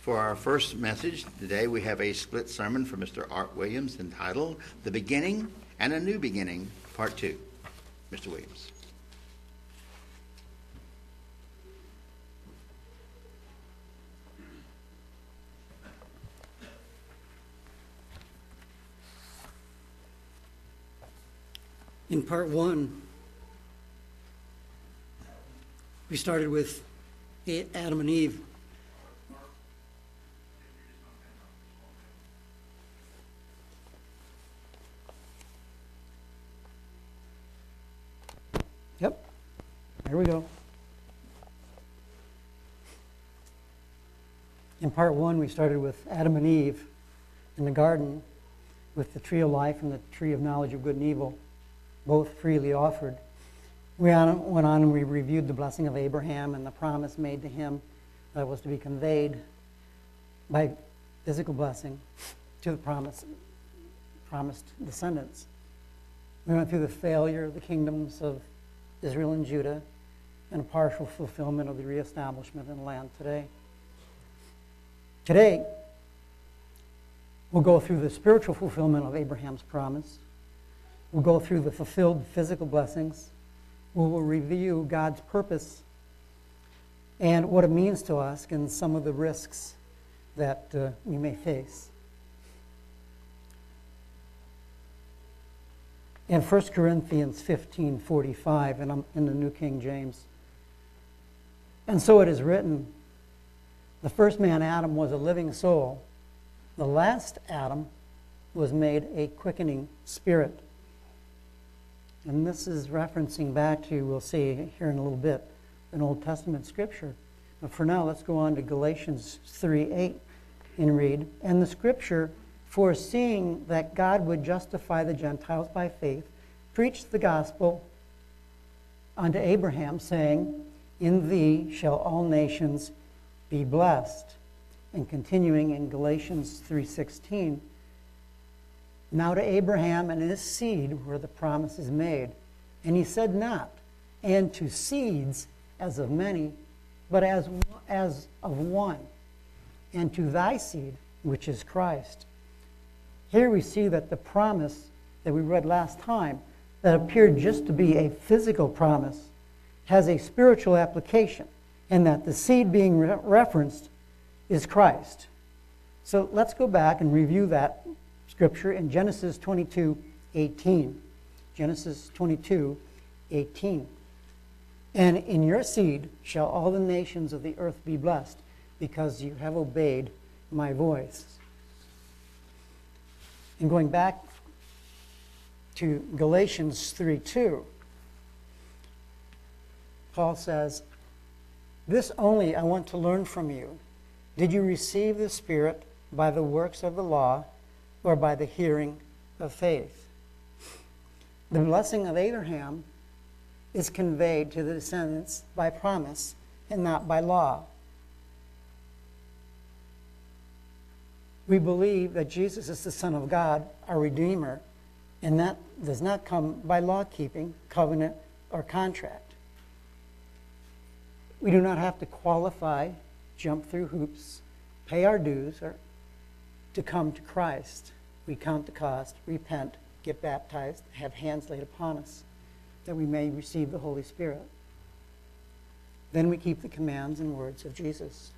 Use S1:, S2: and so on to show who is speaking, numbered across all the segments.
S1: For our first message today, we have a split sermon from Mr. Art Williams entitled The Beginning and a New Beginning, Part 2. Mr. Williams.
S2: In part one, we started with Adam and Eve. There we go. In part one, we started with Adam and Eve in the garden with the tree of life and the tree of knowledge of good and evil, both freely offered. We on- went on and we reviewed the blessing of Abraham and the promise made to him that was to be conveyed by physical blessing to the promise, promised descendants. We went through the failure of the kingdoms of Israel and Judah and a partial fulfillment of the reestablishment in land today. Today, we'll go through the spiritual fulfillment of Abraham's promise. We'll go through the fulfilled physical blessings. We will review God's purpose and what it means to us and some of the risks that uh, we may face. In 1 Corinthians 15:45, and I'm in the New King James. And so it is written, the first man Adam was a living soul. The last Adam was made a quickening spirit. And this is referencing back to, we'll see here in a little bit, an Old Testament scripture. But for now, let's go on to Galatians 3 8 and read. And the scripture, foreseeing that God would justify the Gentiles by faith, preached the gospel unto Abraham, saying, In thee shall all nations be blessed. And continuing in Galatians 3:16, now to Abraham and his seed were the promises made. And he said not, and to seeds as of many, but as, as of one, and to thy seed, which is Christ. Here we see that the promise that we read last time, that appeared just to be a physical promise, has a spiritual application, and that the seed being re- referenced is Christ. So let's go back and review that scripture in Genesis 22 18. Genesis 22 18. And in your seed shall all the nations of the earth be blessed, because you have obeyed my voice. And going back to Galatians 3 2, Paul says, This only I want to learn from you. Did you receive the Spirit by the works of the law or by the hearing of faith? The blessing of Abraham is conveyed to the descendants by promise and not by law. We believe that Jesus is the Son of God, our Redeemer, and that does not come by law keeping, covenant, or contract. We do not have to qualify, jump through hoops, pay our dues, or to come to Christ. We count the cost, repent, get baptized, have hands laid upon us, that we may receive the Holy Spirit. Then we keep the commands and words of Jesus.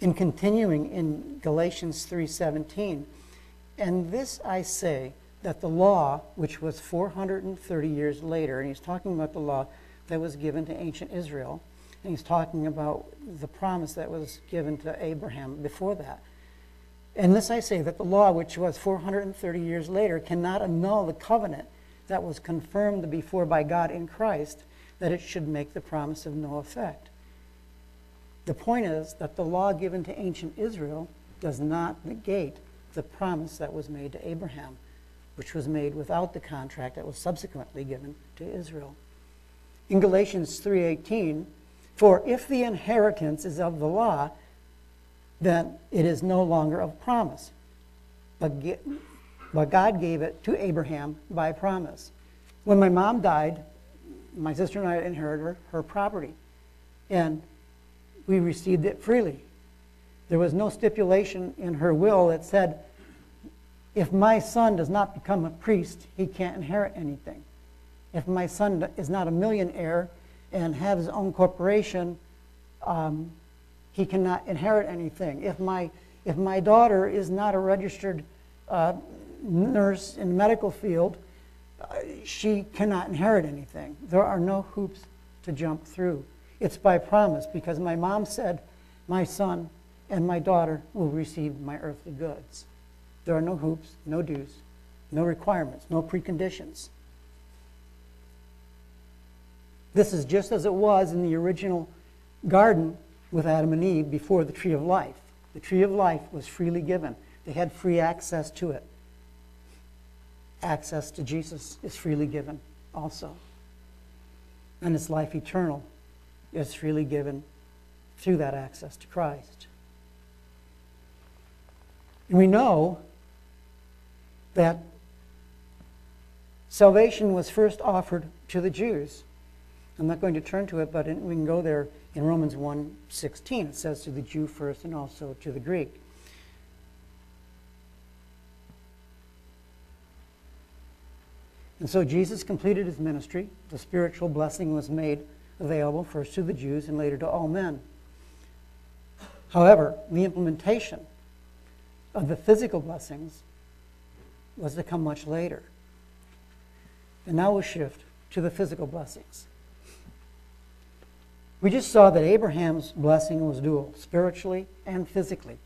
S2: In continuing in Galatians 3:17, and this I say that the law, which was 430 years later, and he's talking about the law that was given to ancient Israel, and he's talking about the promise that was given to Abraham before that. And this I say that the law, which was 430 years later, cannot annul the covenant that was confirmed before by God in Christ, that it should make the promise of no effect. The point is that the law given to ancient Israel does not negate the promise that was made to Abraham, which was made without the contract that was subsequently given to Israel. In Galatians 3:18, for if the inheritance is of the law, then it is no longer of promise. But, but God gave it to Abraham by promise. When my mom died, my sister and I inherited her, her property, and we received it freely. There was no stipulation in her will that said, if my son does not become a priest, he can't inherit anything. If my son is not a millionaire and have his own corporation, um, he cannot inherit anything. If my, if my daughter is not a registered uh, nurse in the medical field, uh, she cannot inherit anything. There are no hoops to jump through. It's by promise because my mom said, My son and my daughter will receive my earthly goods. There are no hoops, no dues, no requirements, no preconditions. This is just as it was in the original garden with Adam and Eve before the tree of life. The tree of life was freely given, they had free access to it. Access to Jesus is freely given also. And it's life eternal is freely given through that access to Christ. And we know that salvation was first offered to the Jews. I'm not going to turn to it, but in, we can go there in Romans 1:16. It says to the Jew first and also to the Greek. And so Jesus completed his ministry. The spiritual blessing was made available first to the Jews and later to all men. However, the implementation of the physical blessings was to come much later. And now we'll shift to the physical blessings. We just saw that Abraham's blessing was dual, spiritually and physically,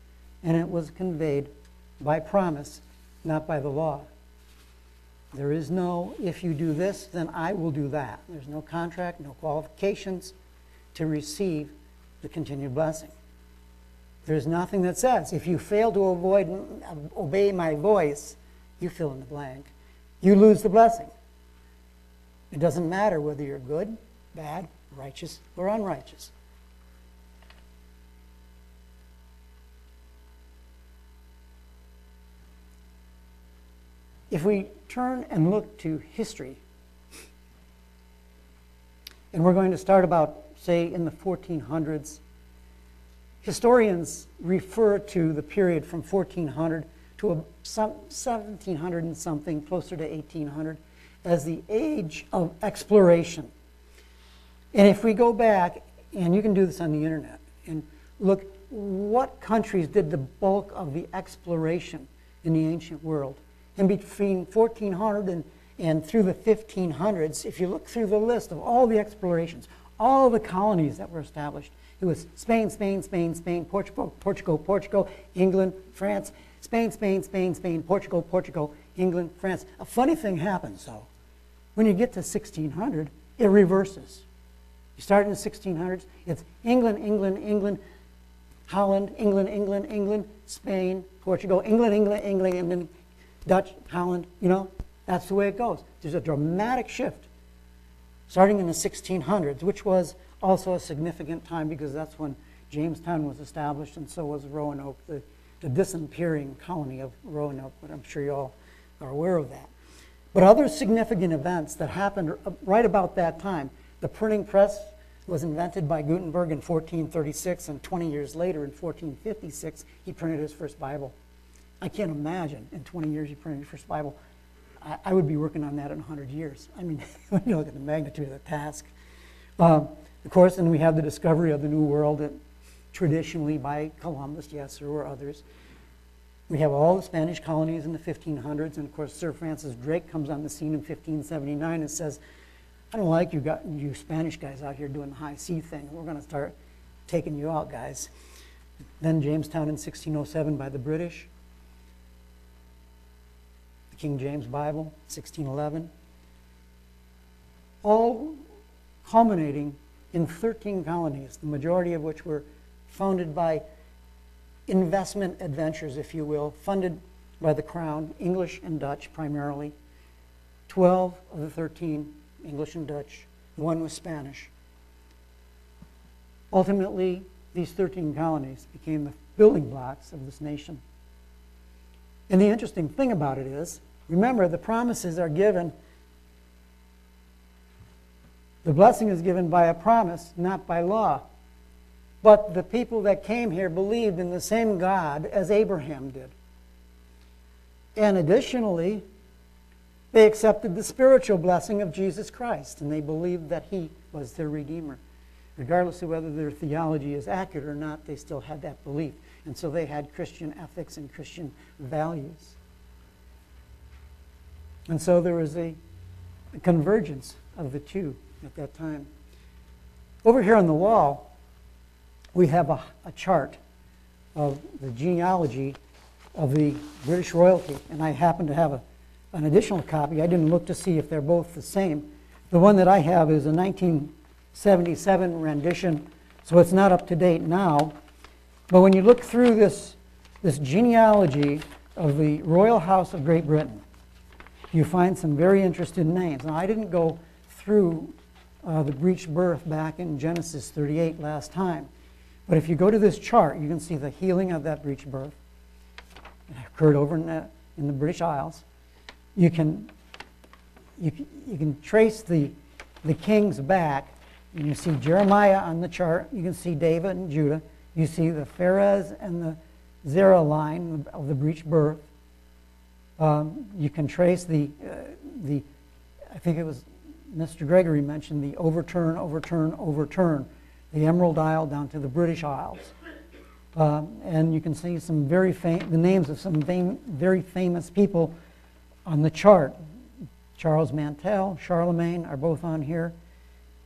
S2: and it was conveyed by promise, not by the law. There is no, if you do this, then I will do that. There's no contract, no qualifications to receive the continued blessing. There's nothing that says, if you fail to avoid, obey my voice, you fill in the blank. You lose the blessing. It doesn't matter whether you're good, bad, righteous, or unrighteous. If we turn and look to history, and we're going to start about, say, in the 1400s, historians refer to the period from 1400 to a, some 1700 and something, closer to 1800, as the age of exploration. And if we go back, and you can do this on the internet, and look what countries did the bulk of the exploration in the ancient world. And between 1400 and, and through the 1500s, if you look through the list of all the explorations, all the colonies that were established, it was Spain, Spain, Spain, Spain, Portugal, Portugal, Portugal, England, France, Spain, Spain, Spain, Spain, Portugal, Portugal, England, France. A funny thing happens, though. When you get to 1600, it reverses. You start in the 1600s, it's England, England, England, Holland, England, England, England, Spain, Portugal, England, England, England, England, Dutch, Holland, you know, that's the way it goes. There's a dramatic shift starting in the 1600s, which was also a significant time because that's when Jamestown was established and so was Roanoke, the the disappearing colony of Roanoke, but I'm sure you all are aware of that. But other significant events that happened uh, right about that time, the printing press was invented by Gutenberg in 1436, and 20 years later, in 1456, he printed his first Bible. I can't imagine in 20 years he printed his first Bible. I, I would be working on that in 100 years. I mean, when you look at the magnitude of the task. Um, of course, and we have the discovery of the New World traditionally by Columbus, yes, there were others. We have all the Spanish colonies in the 1500s, and of course, Sir Francis Drake comes on the scene in 1579 and says, I don't like you, you Spanish guys out here doing the high sea thing. We're going to start taking you out, guys. Then Jamestown in 1607 by the British. The King James Bible, 1611. All culminating in 13 colonies, the majority of which were founded by investment adventures, if you will, funded by the Crown, English and Dutch primarily. 12 of the 13, English and Dutch, one was Spanish. Ultimately, these 13 colonies became the building blocks of this nation. And the interesting thing about it is, remember, the promises are given, the blessing is given by a promise, not by law. But the people that came here believed in the same God as Abraham did. And additionally, they accepted the spiritual blessing of Jesus Christ, and they believed that he was their Redeemer. Regardless of whether their theology is accurate or not, they still had that belief. And so they had Christian ethics and Christian values. And so there was a, a convergence of the two at that time. Over here on the wall, we have a, a chart of the genealogy of the British royalty, and I happen to have a, an additional copy. I didn't look to see if they're both the same. The one that I have is a 1977 rendition, so it's not up to date now. But when you look through this, this genealogy of the Royal House of Great Britain, you find some very interesting names. Now, I didn't go through uh, the breech birth back in Genesis 38 last time, but if you go to this chart, you can see the healing of that breech birth. It occurred over in the, in the British Isles. You can, you, you can trace the, the kings back. You see Jeremiah on the chart. You can see David and Judah. You see the Pharez and the Zerah line of the breech birth. Um, you can trace the, uh, the, I think it was Mr. Gregory mentioned the overturn, overturn, overturn, the Emerald Isle down to the British Isles. Um, and you can see some very the names of some very famous people on the chart. Charles Martel, Charlemagne are both on here.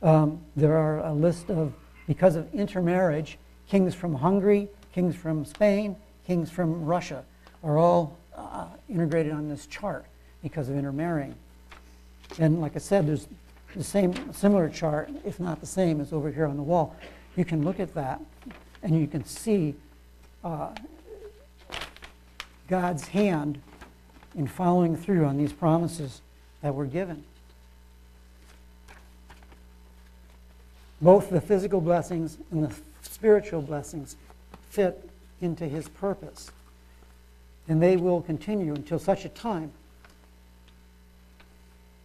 S2: Um, there are a list of, because of intermarriage, kings from Hungary, kings from Spain, kings from Russia are all uh, integrated on this chart because of intermarrying. And like I said, there's the same similar chart, if not the same, as over here on the wall. You can look at that and you can see uh, God's hand in following through on these promises that were given. Both the physical blessings and the spiritual blessings fit into his purpose. And they will continue until such a time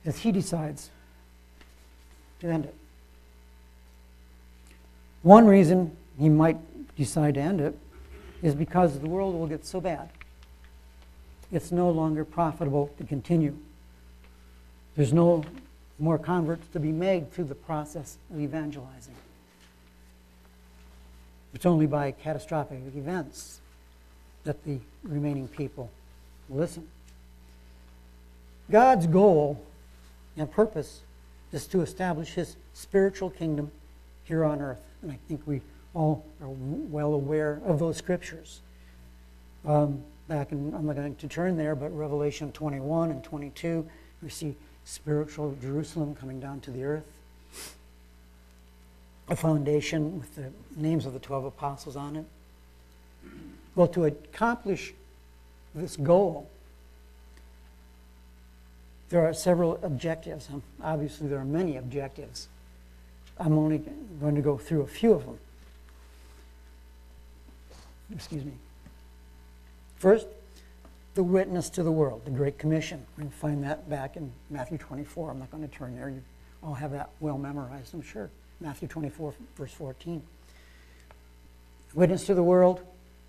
S2: as he decides to end it. One reason he might decide to end it is because the world will get so bad. It's no longer profitable to continue. There's no more converts to be made through the process of evangelizing. It's only by catastrophic events that the remaining people listen. God's goal and purpose is to establish his spiritual kingdom here on earth. And I think we all are well aware of those scriptures. Um, back I'm not going to turn there, but Revelation 21 and 22, we see spiritual Jerusalem coming down to the earth. A foundation with the names of the 12 apostles on it. Well, to accomplish this goal, there are several objectives. Um, obviously, there are many objectives. I'm only going to go through a few of them. Excuse me. First, the witness to the world, the Great Commission. We find that back in Matthew 24. I'm not going to turn there. You all have that well memorized, I'm sure. Matthew 24, verse 14. Witness to the world,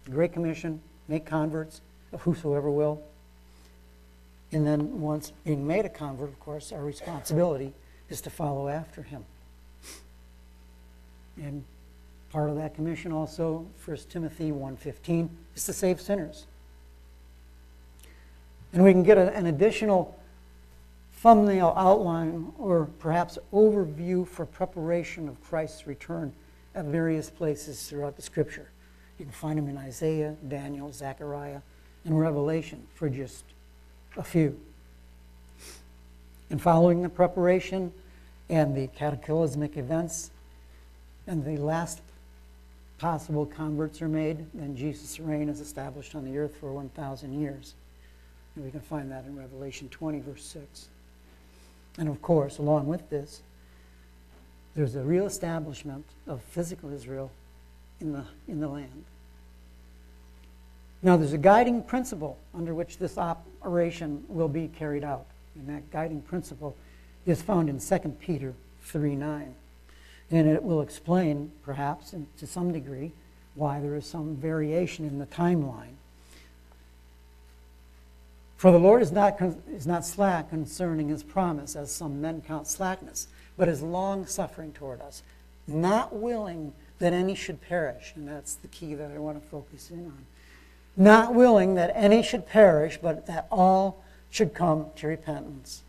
S2: the Great Commission, make converts of whosoever will. And then, once being made a convert, of course, our responsibility is to follow after him. And part of that commission also, 1 Timothy 1.15, is to save sinners. And we can get a, an additional thumbnail outline or perhaps overview for preparation of Christ's return at various places throughout the Scripture. You can find them in Isaiah, Daniel, Zechariah, and Revelation for just a few. And following the preparation and the cataclysmic events, and the last possible converts are made, then Jesus' reign is established on the earth for 1,000 years. And we can find that in Revelation 20, verse 6. And of course, along with this, there's a real establishment of physical Israel in the, in the land. Now, there's a guiding principle under which this operation will be carried out. And that guiding principle is found in 2 Peter 3 9. And it will explain, perhaps, to some degree, why there is some variation in the timeline. For the Lord is not, is not slack concerning his promise, as some men count slackness, but is long suffering toward us, not willing that any should perish. And that's the key that I want to focus in on. Not willing that any should perish, but that all should come to repentance.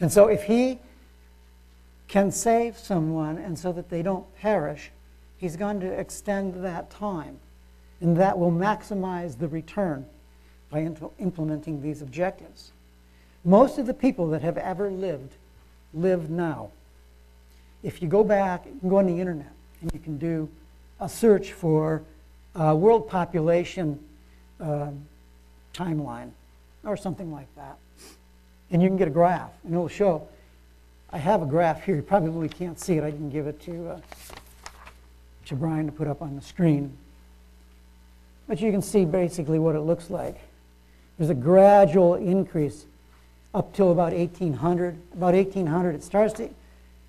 S2: And so if he can save someone and so that they don't perish, he's going to extend that time. And that will maximize the return by implementing these objectives. Most of the people that have ever lived live now. If you go back, you can go on the internet and you can do a search for uh, world population uh, timeline or something like that. And you can get a graph, and it'll show. I have a graph here. You probably can't see it. I didn't give it to, uh, to Brian to put up on the screen. But you can see basically what it looks like. There's a gradual increase up till about 1800. About 1800, it starts to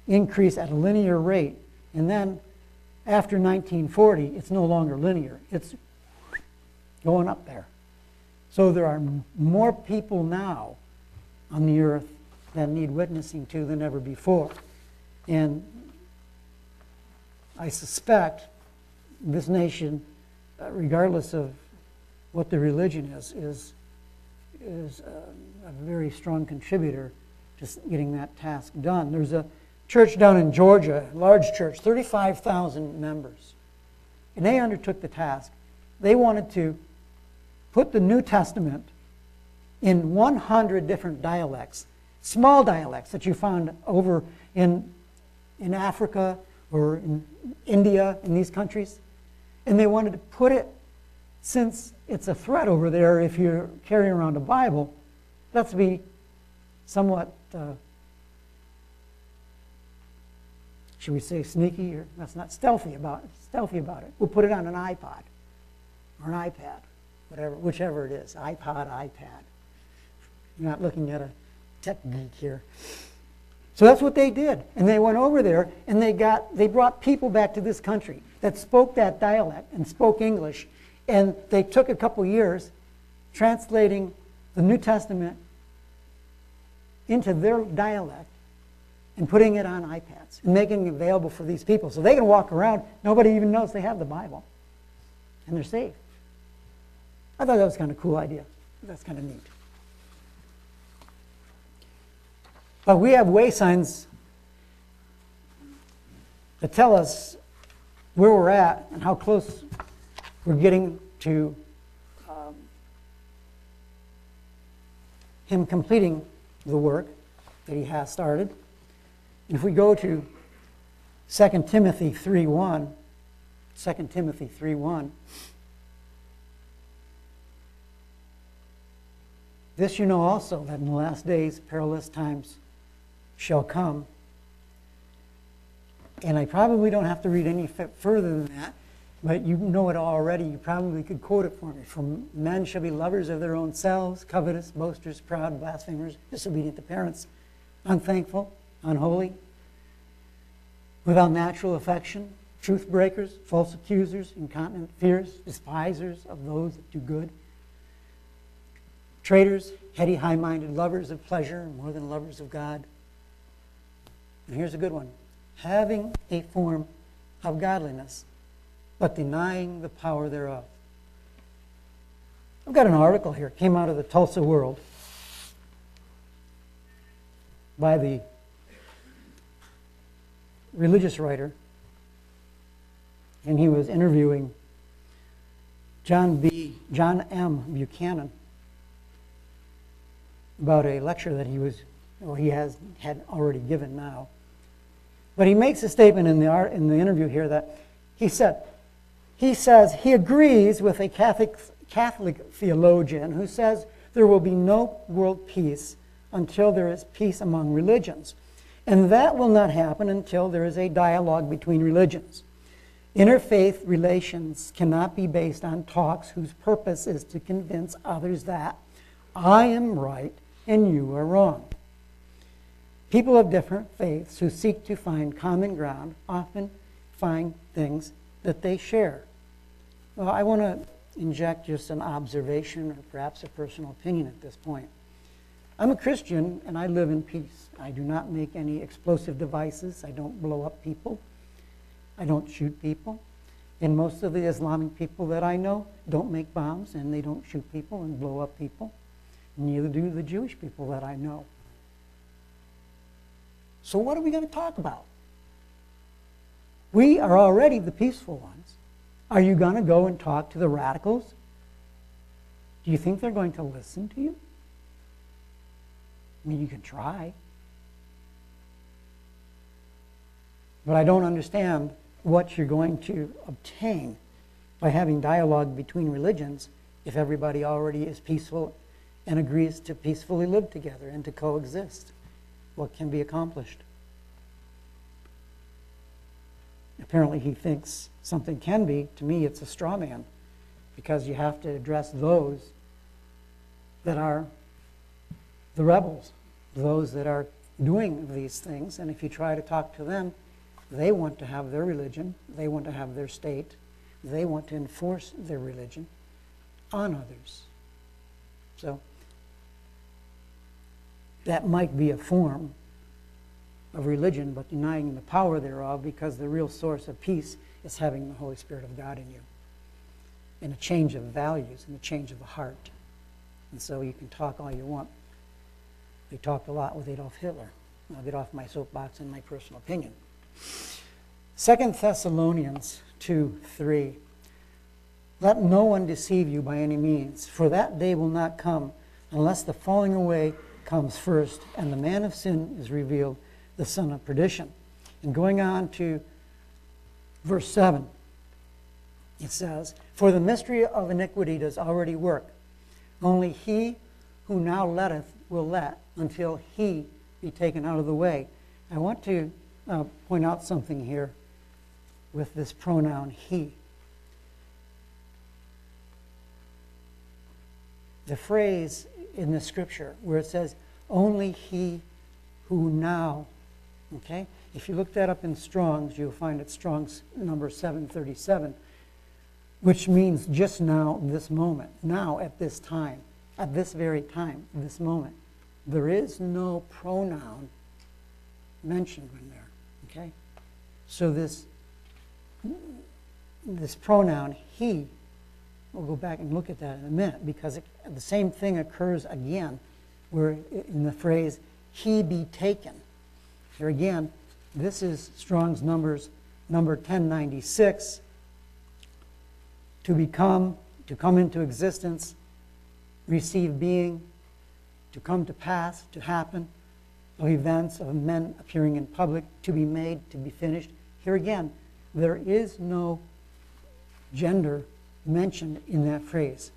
S2: increase at a linear rate. And then after 1940, it's no longer linear. It's going up there. So there are more people now on the earth that need witnessing to than ever before. And I suspect this nation, uh, regardless of what the religion is, is, is a, uh, a very strong contributor to getting that task done. There's a church down in Georgia, large church, 35,000 members. And they undertook the task. They wanted to put the New Testament in 100 different dialects, small dialects that you found over in, in Africa or in India, in these countries. And they wanted to put it, since it's a threat over there if you're carrying around a Bible, let's be somewhat, uh, should we say sneaky or that's not stealthy about it, stealthy about it. We'll put it on an iPod or an iPad whatever, whichever it is, iPod, iPad. You're not looking at a tech geek here. So that's what they did. And they went over there and they got they brought people back to this country that spoke that dialect and spoke English. And they took a couple years translating the New Testament into their dialect and putting it on iPads and making it available for these people so they can walk around. Nobody even knows they have the Bible. And they're safe. I thought that was kind of a cool idea. That's kind of neat. But we have way signs that tell us where we're at and how close we're getting to um, Him completing the work that He has started. If we go to 2 Timothy 3.1, 2 Timothy 3.1, This you know also, that in the last days perilous times shall come. And I probably don't have to read any further than that, but you know it already. You probably could quote it for me. For men shall be lovers of their own selves, covetous, boasters, proud, blasphemers, disobedient to parents, unthankful, unholy, without natural affection, truth breakers, false accusers, incontinent, fierce, despisers of those that do good Traitors, heady, high minded, lovers of pleasure more than lovers of God. And here's a good one having a form of godliness, but denying the power thereof. I've got an article here, it came out of the Tulsa World by the religious writer, and he was interviewing John B. John M. Buchanan about a lecture that he was, or he has had already given now. But he makes a statement in the, art, in the interview here that he said, he says he agrees with a Catholic, Catholic theologian who says there will be no world peace until there is peace among religions. And that will not happen until there is a dialogue between religions. Interfaith relations cannot be based on talks whose purpose is to convince others that I am right and you are wrong. People of different faiths who seek to find common ground often find things that they share. Well, I want to inject just an observation or perhaps a personal opinion at this point. I'm a Christian and I live in peace. I do not make any explosive devices. I don't blow up people. I don't shoot people. And most of the Islamic people that I know don't make bombs and they don't shoot people and blow up people. Neither do the Jewish people that I know. So, what are we going to talk about? We are already the peaceful ones. Are you going to go and talk to the radicals? Do you think they're going to listen to you? I mean, you can try. But I don't understand what you're going to obtain by having dialogue between religions if everybody already is peaceful and agrees to peacefully live together and to coexist. What can be accomplished? Apparently, he thinks something can be. To me, it's a straw man because you have to address those that are the rebels, those that are doing these things. And if you try to talk to them, they want to have their religion, they want to have their state, they want to enforce their religion on others. So, that might be a form of religion, but denying the power thereof because the real source of peace is having the Holy Spirit of God in you and a change of values and a change of the heart. And so you can talk all you want. They talked a lot with Adolf Hitler. I'll get off my soapbox and my personal opinion. Second Thessalonians 2 3. Let no one deceive you by any means, for that day will not come unless the falling away comes first and the man of sin is revealed, the son of perdition. And going on to verse 7, it says, For the mystery of iniquity does already work. Only he who now letteth will let until he be taken out of the way. I want to uh, point out something here with this pronoun he. The phrase in the scripture where it says, only he who now, okay? If you look that up in Strong's, you'll find it Strong's number 737, which means just now, this moment, now at this time, at this very time, this moment. There is no pronoun mentioned in there, okay? So this, this pronoun, he, we'll go back and look at that in a minute because it, the same thing occurs again where in the phrase, he be taken. Here again, this is Strong's numbers, number 1096. To become, to come into existence, receive being, to come to pass, to happen, of events, of men appearing in public, to be made, to be finished. Here again, there is no gender mentioned in that phrase.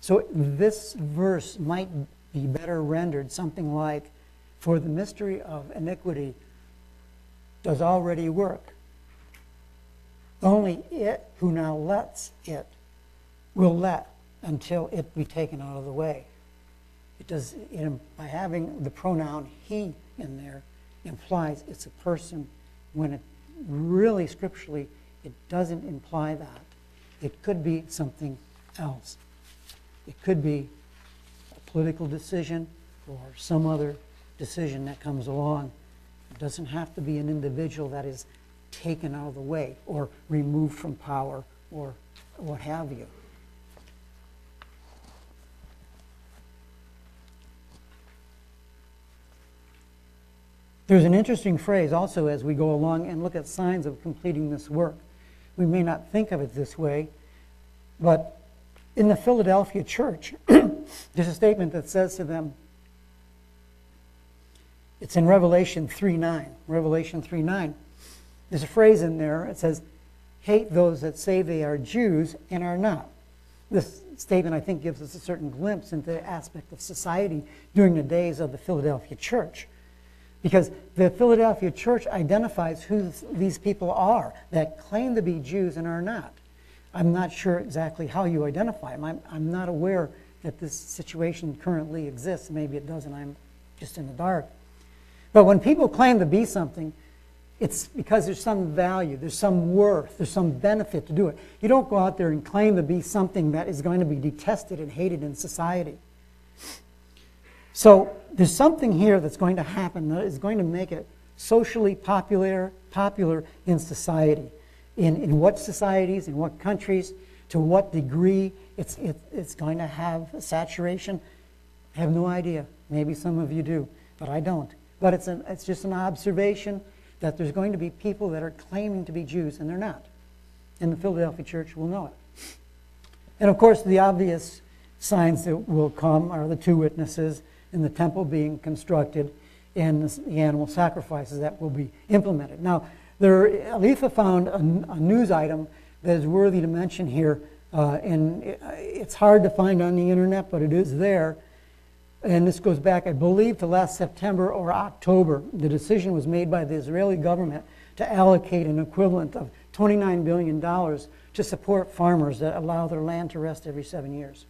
S2: So this verse might be better rendered something like, For the mystery of iniquity does already work. Only it who now lets it will let until it be taken out of the way. It does, it, by having the pronoun he in there, implies it's a person when it really scripturally it doesn't imply that. It could be something else. It could be a political decision or some other decision that comes along. It doesn't have to be an individual that is taken out of the way or removed from power or what have you. There's an interesting phrase also as we go along and look at signs of completing this work. We may not think of it this way, but in the Philadelphia church, there's a statement that says to them, it's in Revelation 3 9. Revelation 3 9. There's a phrase in there. It says, Hate those that say they are Jews and are not. This statement, I think, gives us a certain glimpse into the aspect of society during the days of the Philadelphia church. Because the Philadelphia church identifies who these people are that claim to be Jews and are not. I'm not sure exactly how you identify them. I'm, I'm not aware that this situation currently exists. Maybe it doesn't. I'm just in the dark. But when people claim to be something, it's because there's some value, there's some worth, there's some benefit to do it. You don't go out there and claim to be something that is going to be detested and hated in society. So there's something here that's going to happen that is going to make it socially popular, popular in society. In, in what societies, in what countries, to what degree it's, it, it's going to have saturation, I have no idea. Maybe some of you do, but I don't. But it's, an, it's just an observation that there's going to be people that are claiming to be Jews and they're not. And the Philadelphia church will know it. And of course, the obvious signs that will come are the two witnesses and the temple being constructed and the animal sacrifices that will be implemented. Now, there, Aletha found a, a news item that is worthy to mention here, uh, and it, it's hard to find on the internet, but it is there. And this goes back, I believe, to last September or October. The decision was made by the Israeli government to allocate an equivalent of $29 billion to support farmers that allow their land to rest every seven years.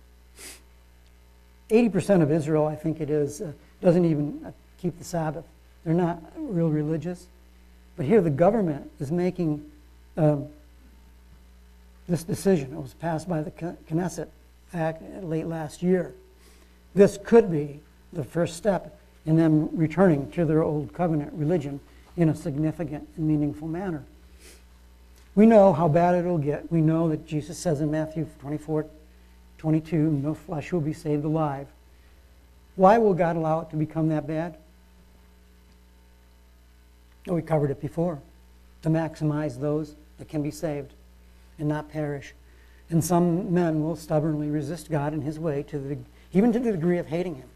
S2: 80% of Israel, I think it is, uh, doesn't even uh, keep the Sabbath. They're not real religious. But here the government is making um, this decision. It was passed by the Knesset back late last year. This could be the first step in them returning to their old covenant religion in a significant and meaningful manner. We know how bad it'll get. We know that Jesus says in Matthew 24 22, no flesh will be saved alive. Why will God allow it to become that bad? Oh, we covered it before. To maximize those that can be saved and not perish. And some men will stubbornly resist God in his way, to the, even to the degree of hating him.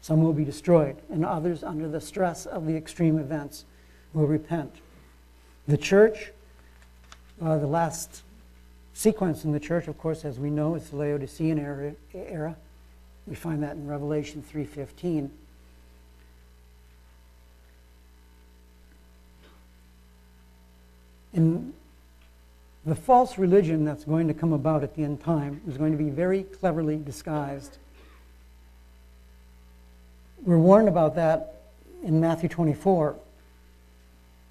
S2: Some will be destroyed, and others, under the stress of the extreme events, will repent. The church, uh, the last sequence in the church, of course, as we know, is the Laodicean era. era. We find that in Revelation 3.15. And the false religion that's going to come about at the end time is going to be very cleverly disguised. We're warned about that in Matthew 24.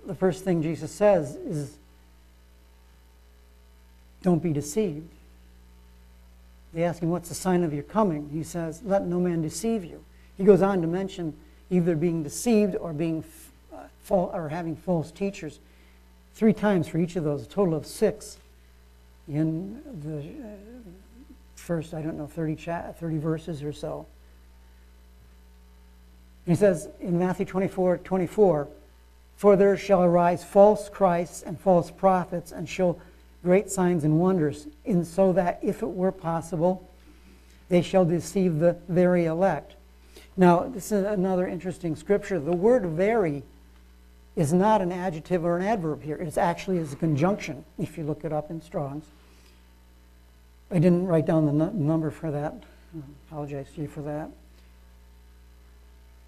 S2: The first thing Jesus says is, Don't be deceived. They ask him, What's the sign of your coming? He says, Let no man deceive you. He goes on to mention either being deceived or being uh, or having false teachers three times for each of those, a total of six in the uh, first, I don't know, 30, 30 verses or so. He says in Matthew 24 24, For there shall arise false Christs and false prophets and show great signs and wonders, in so that if it were possible, they shall deceive the very elect. Now, this is another interesting scripture. The word very is not an adjective or an adverb here. It's actually is a conjunction, if you look it up in Strong's. I didn't write down the number for that. I apologize to you for that.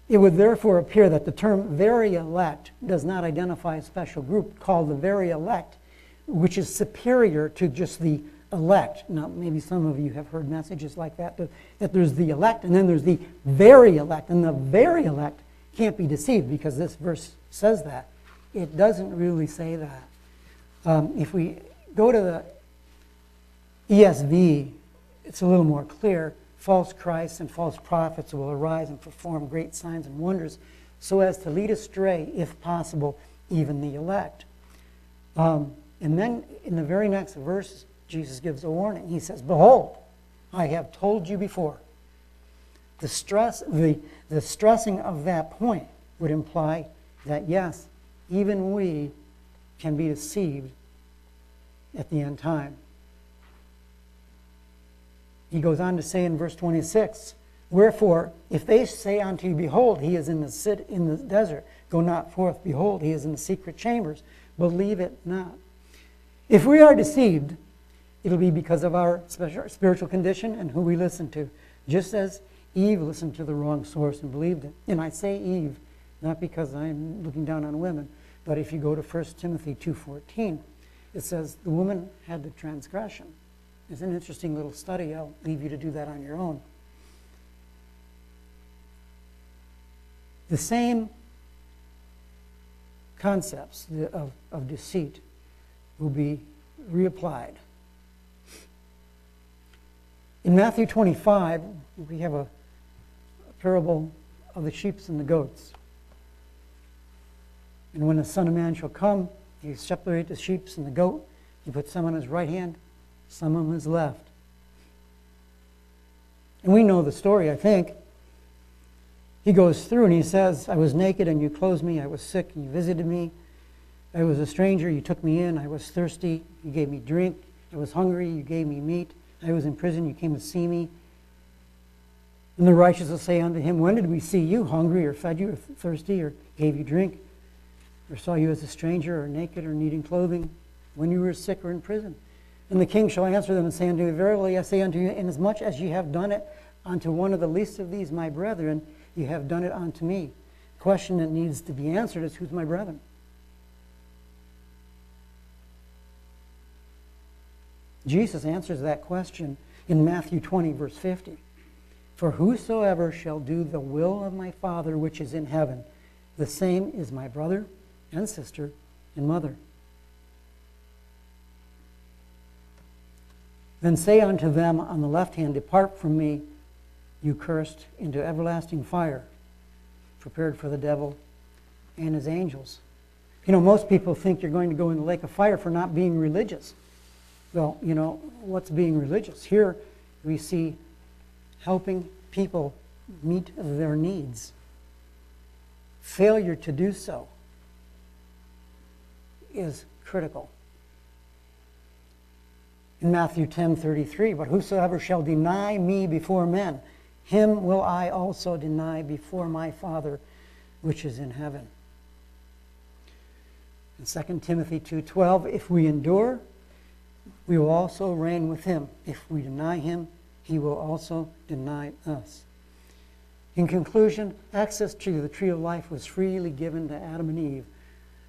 S2: It would therefore appear that the term very elect does not identify a special group called the very elect, which is superior to just the elect. Now, maybe some of you have heard messages like that, that, there's the elect and then there's the very elect. And the very elect can't be deceived because this verse says that. It doesn't really say that. Um, if we go to the ESV, it's a little more clear. False Christs and false prophets will arise and perform great signs and wonders so as to lead astray, if possible, even the elect. Um, and then in the very next verse, Jesus gives a warning. He says, Behold, I have told you before. The, stress, the, the stressing of that point would imply that, yes, even we can be deceived at the end time. He goes on to say in verse 26 Wherefore, if they say unto you, Behold, he is in the, sit, in the desert, go not forth, behold, he is in the secret chambers, believe it not. If we are deceived, it'll be because of our spiritual condition and who we listen to. Just as Eve listened to the wrong source and believed it. And I say Eve not because I'm looking down on women, but if you go to 1 Timothy 2.14, it says the woman had the transgression. It's an interesting little study. I'll leave you to do that on your own. The same concepts of, of deceit will be reapplied. In Matthew 25, we have a, a parable of the sheep and the goats. And when the Son of Man shall come, he separate the sheep and the goat. He put some on his right hand, some on his left. And we know the story, I think. He goes through and he says, I was naked and you clothed me. I was sick and you visited me. I was a stranger, you took me in. I was thirsty, you gave me drink. I was hungry, you gave me meat. I was in prison, you came to see me. And the righteous will say unto him, When did we see you hungry, or fed you, or thirsty, or gave you drink, or saw you as a stranger, or naked, or needing clothing, when you were sick or in prison? And the king shall answer them and say unto you, Verily I say unto you, inasmuch as ye have done it unto one of the least of these my brethren, ye have done it unto me. The question that needs to be answered is, Who's my brethren? Jesus answers that question in Matthew 20, verse 50. For whosoever shall do the will of my Father which is in heaven, the same is my brother and sister and mother. Then say unto them on the left hand, Depart from me, you cursed, into everlasting fire, prepared for the devil and his angels. You know, most people think you're going to go in the lake of fire for not being religious. Well, you know, what's being religious? Here we see helping people meet their needs. Failure to do so is critical. In Matthew 10:33, but whosoever shall deny me before men, him will I also deny before my Father which is in heaven. In 2 Timothy 2:12, if we endure we will also reign with him. If we deny him, he will also deny us. In conclusion, access to the tree of life was freely given to Adam and Eve.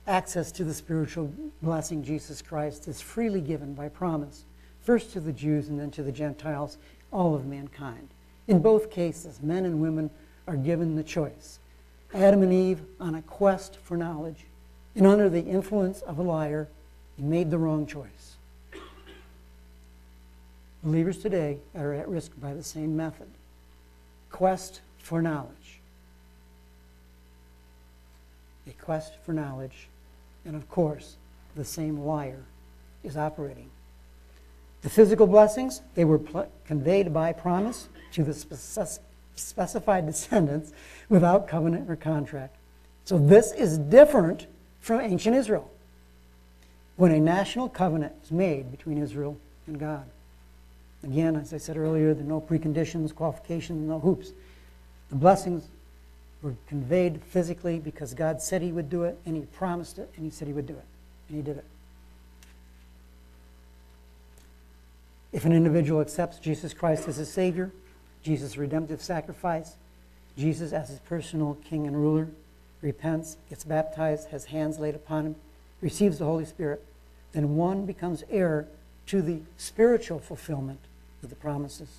S2: Access to the spiritual blessing, Jesus Christ, is freely given by promise, first to the Jews and then to the Gentiles, all of mankind. In both cases, men and women are given the choice. Adam and Eve on a quest for knowledge, and under the influence of a liar, made the wrong choice. Believers today are at risk by the same method quest for knowledge. A quest for knowledge, and of course, the same liar is operating. The physical blessings, they were conveyed by promise to the spe- specified descendants without covenant or contract. So this is different from ancient Israel when a national covenant was made between Israel and God. Again, as I said earlier, there are no preconditions, qualifications, no hoops. The blessings were conveyed physically because God said He would do it, and He promised it, and He said He would do it, and He did it. If an individual accepts Jesus Christ as his Savior, Jesus' redemptive sacrifice, Jesus as his personal King and ruler, repents, gets baptized, has hands laid upon him, receives the Holy Spirit, then one becomes heir to the spiritual fulfillment of the promises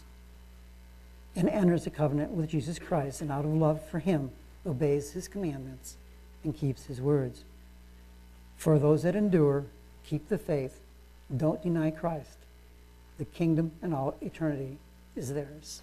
S2: and enters a covenant with Jesus Christ and out of love for him obeys his commandments and keeps his words. For those that endure, keep the faith, don't deny Christ. The kingdom and all eternity is theirs.